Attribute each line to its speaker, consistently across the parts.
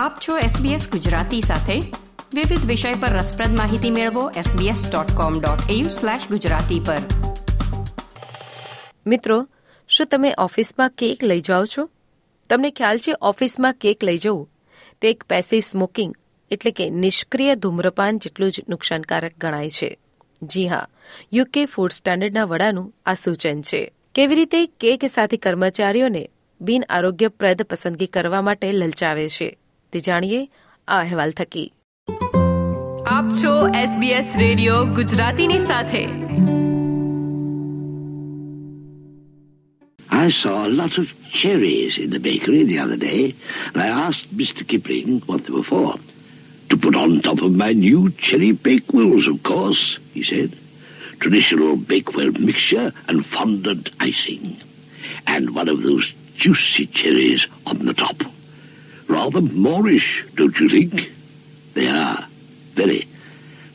Speaker 1: આપ છો SBS ગુજરાતી સાથે. વિવિધ વિષય પર રસપ્રદ માહિતી મેળવો sbs.com.au/gujarati પર.
Speaker 2: મિત્રો, શું તમે ઓફિસમાં કેક લઈ જાઓ છો? તમને ખ્યાલ છે ઓફિસમાં કેક લઈ જવું? તે એક પેસિવ સ્મોકિંગ એટલે કે નિષ્ક્રિય ધૂમ્રપાન જેટલું જ નુકસાનકારક ગણાય છે. જી હા, યુકે ફૂડ સ્ટાન્ડર્ડના વડાનું આ સૂચન છે. કેવી રીતે કેક સાથે કર્મચારીઓને બિન આરોગ્યપ્રદ પસંદગી કરવા માટે લલચાવે છે? તે જાણીએ આ અહેવાલ થકી આપ છો SBS રેડિયો ગુજરાતીની સાથે
Speaker 3: I saw a lot of cherries in the bakery the other day, and I asked Mr. Kipling what they were for. To put on top of my new cherry bakewells, of course, he said. Traditional bakewell mixture and fondant icing. And one of those juicy cherries on the top. Rather Moorish, don't you think? They are. Very.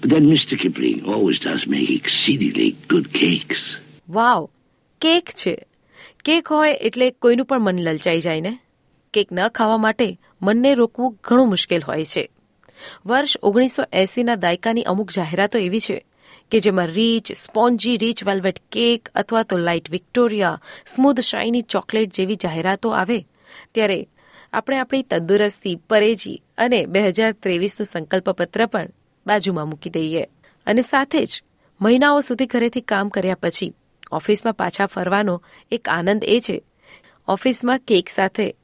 Speaker 3: But then Mr. Kipling always does make exceedingly good cakes.
Speaker 2: Wow cake છે cake હોય એટલે કોઈનું પણ મન લલચાઈ જાય ને cake ન ખાવા માટે મનને રોકવું ઘણું મુશ્કેલ હોય છે વર્ષ ઓગણીસો એસીના દાયકાની અમુક જાહેરાતો એવી છે કે જેમાં rich spongy rich velvet cake અથવા તો light Victoria smooth shiny chocolate જેવી જાહેરાતો આવે ત્યારે આપણે આપણી તંદુરસ્તી, પરેજી અને બે હજાર ત્રેવીસનું સંકલ્પપત્ર પણ બાજુમાં મૂકી દઈએ. અને સાથે જ મહિનાઓ સુધી ઘરેથી કામ કર્યા પછી ઓફિસમાં પાછા ફરવાનો એક આનંદ એ છે. ઓફિસમાં કેક સાથે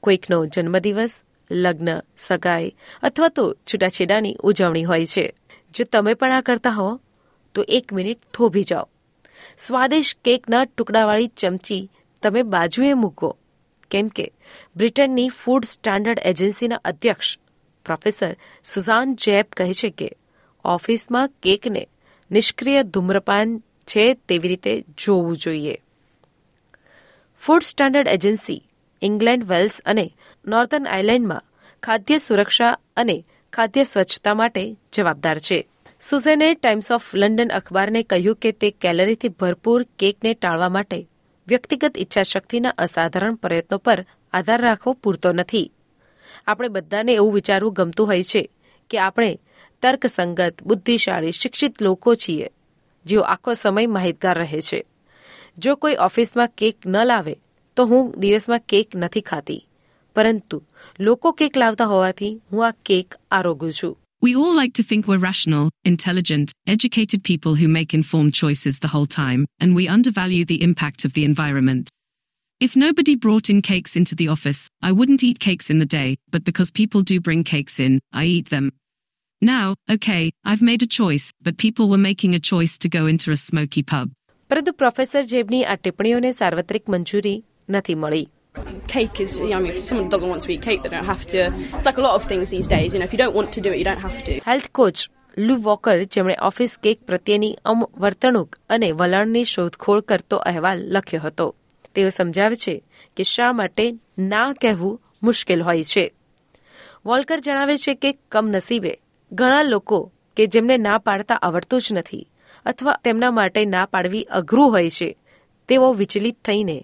Speaker 2: કોઈકનો જન્મદિવસ, લગ્ન, સગાઈ અથવા તો છૂટાછેડાની ઉજવણી હોય છે. જો તમે પણ આ કરતા હો, તો એક મિનિટ થોભી જાઓ. સ્વાદિષ્ટ કેકના ટુકડાવાળી ચમચી તમે બાજુએ મૂકો. કેમ કે બ્રિટનની ફૂડ સ્ટાન્ડર્ડ એજન્સીના અધ્યક્ષ પ્રોફેસર સુઝાન જેબ કહે છે કે ઓફિસમાં કેકને નિષ્ક્રિય ધૂમ્રપાન છે તેવી રીતે જોવું જોઈએ. Food standard agency England, Wales અને નોર્ધન આઇલેન્ડમાં ખાદ્ય સુરક્ષા અને ખાદ્ય સ્વચ્છતા માટે જવાબદાર છે. સુઝેને ટાઈમ્સ ઓફ લંડન અખબારને કહ્યું કે તે કેલરીથી ભરપૂર કેકને ટાળવા માટે વ્યક્તિગત ઈચ્છાશક્તિના અસાધારણ પ્રયત્નો પર આધાર રાખવો પૂરતો નથી. આપણે બધાને એવું વિચારવું ગમતું હોય છે કે આપણે તર્કસંગત, બુદ્ધિશાળી, શિક્ષિત લોકો છીએ, જેઓ આખો સમય માહિતગાર રહે છે. જો કોઈ ઓફિસમાં કેક ન લાવે, તો હું દિવસમાં કેક નથી ખાતી. પરંતુ લોકો કેક લાવતા હોવાથી હું આ કેક આરોગું છું.
Speaker 4: We all like to think we're rational, intelligent, educated people who make informed choices the whole time, and we undervalue the impact of the environment. If nobody brought in cakes into the office, I wouldn't eat cakes in the day, but because people do bring cakes in, I eat them. Now, okay, I've made a choice, but people were making a choice to go into a smoky pub.
Speaker 2: પરંતુ professor જેબની આ ટિપ્પણીઓને સાર્વત્રિક મંજૂરી નથી મળી
Speaker 5: cake is, you know, I mean, if someone doesn't want to eat cake, they don't have to. It's like a lot of things these days, you know, if you don't want to do it, you don't have to.
Speaker 2: Health coach Lou Walker જેમણે office cake પ્રત્યેની વર્તણૂક અને વલણની શોધખોળ કરતો અહેવાલ લખ્યો હતો તેઓ સમજાવે છે કે શા માટે ના કહેવું મુશ્કેલ હોય છે વોલ્કર જણાવે છે કે કમનસીબે ઘણા લોકો કે જેમને ના પાડતા આવડતું જ નથી અથવા તેમના માટે ના પાડવી અઘરું હોય છે તેઓ વિચલિત થઈને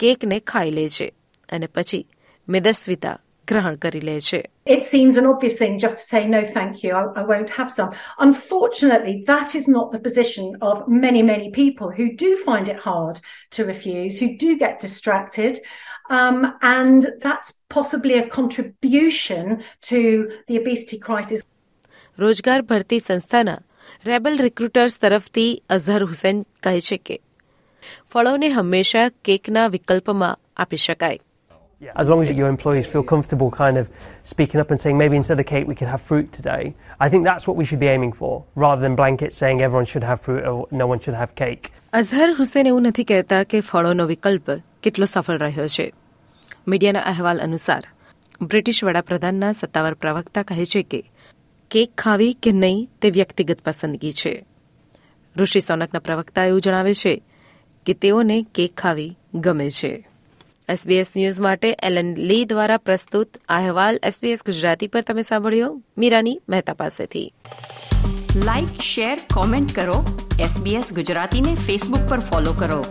Speaker 2: કેકને ખાઈ લે છે અને પછી મેદસ્વિતા ગ્રહણ કરી લે છે
Speaker 6: It seems an obvious thing just to say, no, thank you, I, I won't have some. Unfortunately, that is not the position of many, many people who do find it hard to refuse, who do get distracted. Um, and that's possibly a contribution to the obesity crisis.
Speaker 2: રોજગાર ભરતી સંસ્થાના rebel recruiters તરફથી અઝહર હુસેન કહે છે કે ફળોને હંમેશા કેકના વિકલ્પમાં આપી શકાય
Speaker 7: Yeah, as long as your employees feel comfortable kind of speaking up and saying maybe instead of cake we could have fruit today, I think that's what we should be aiming for, rather than blanket saying everyone should have fruit or no one should have cake.
Speaker 2: Azhar Hussain એવું નથી કહેતા કે ફળોનો વિકલ્પ કેટલો સફળ રહ્યો છે મીડિયાના અહેવાલ અનુસાર બ્રિટિશ વડાપ્રધાનના સત્તાવાર પ્રવક્તા કહે છે કે કેક ખાવી કે નહીં તે વ્યક્તિગત પસંદગી છે ઋષિ સોનકના પ્રવક્તા એવું જણાવે છે કે તેઓને કેક ખાવી ગમે છે એસબીએસ ન્યૂઝ માટે એલન લી દ્વારા પ્રસ્તુત અહેવાલ એસબીએસ ગુજરાતી પર તમે સાંભળ્યો. મીરાની મહેતા પાસેથી.
Speaker 1: લાઇક શેર કોમેન્ટ કરો. એસબીએસ ગુજરાતીને ફેસબુક પર ફોલો કરો.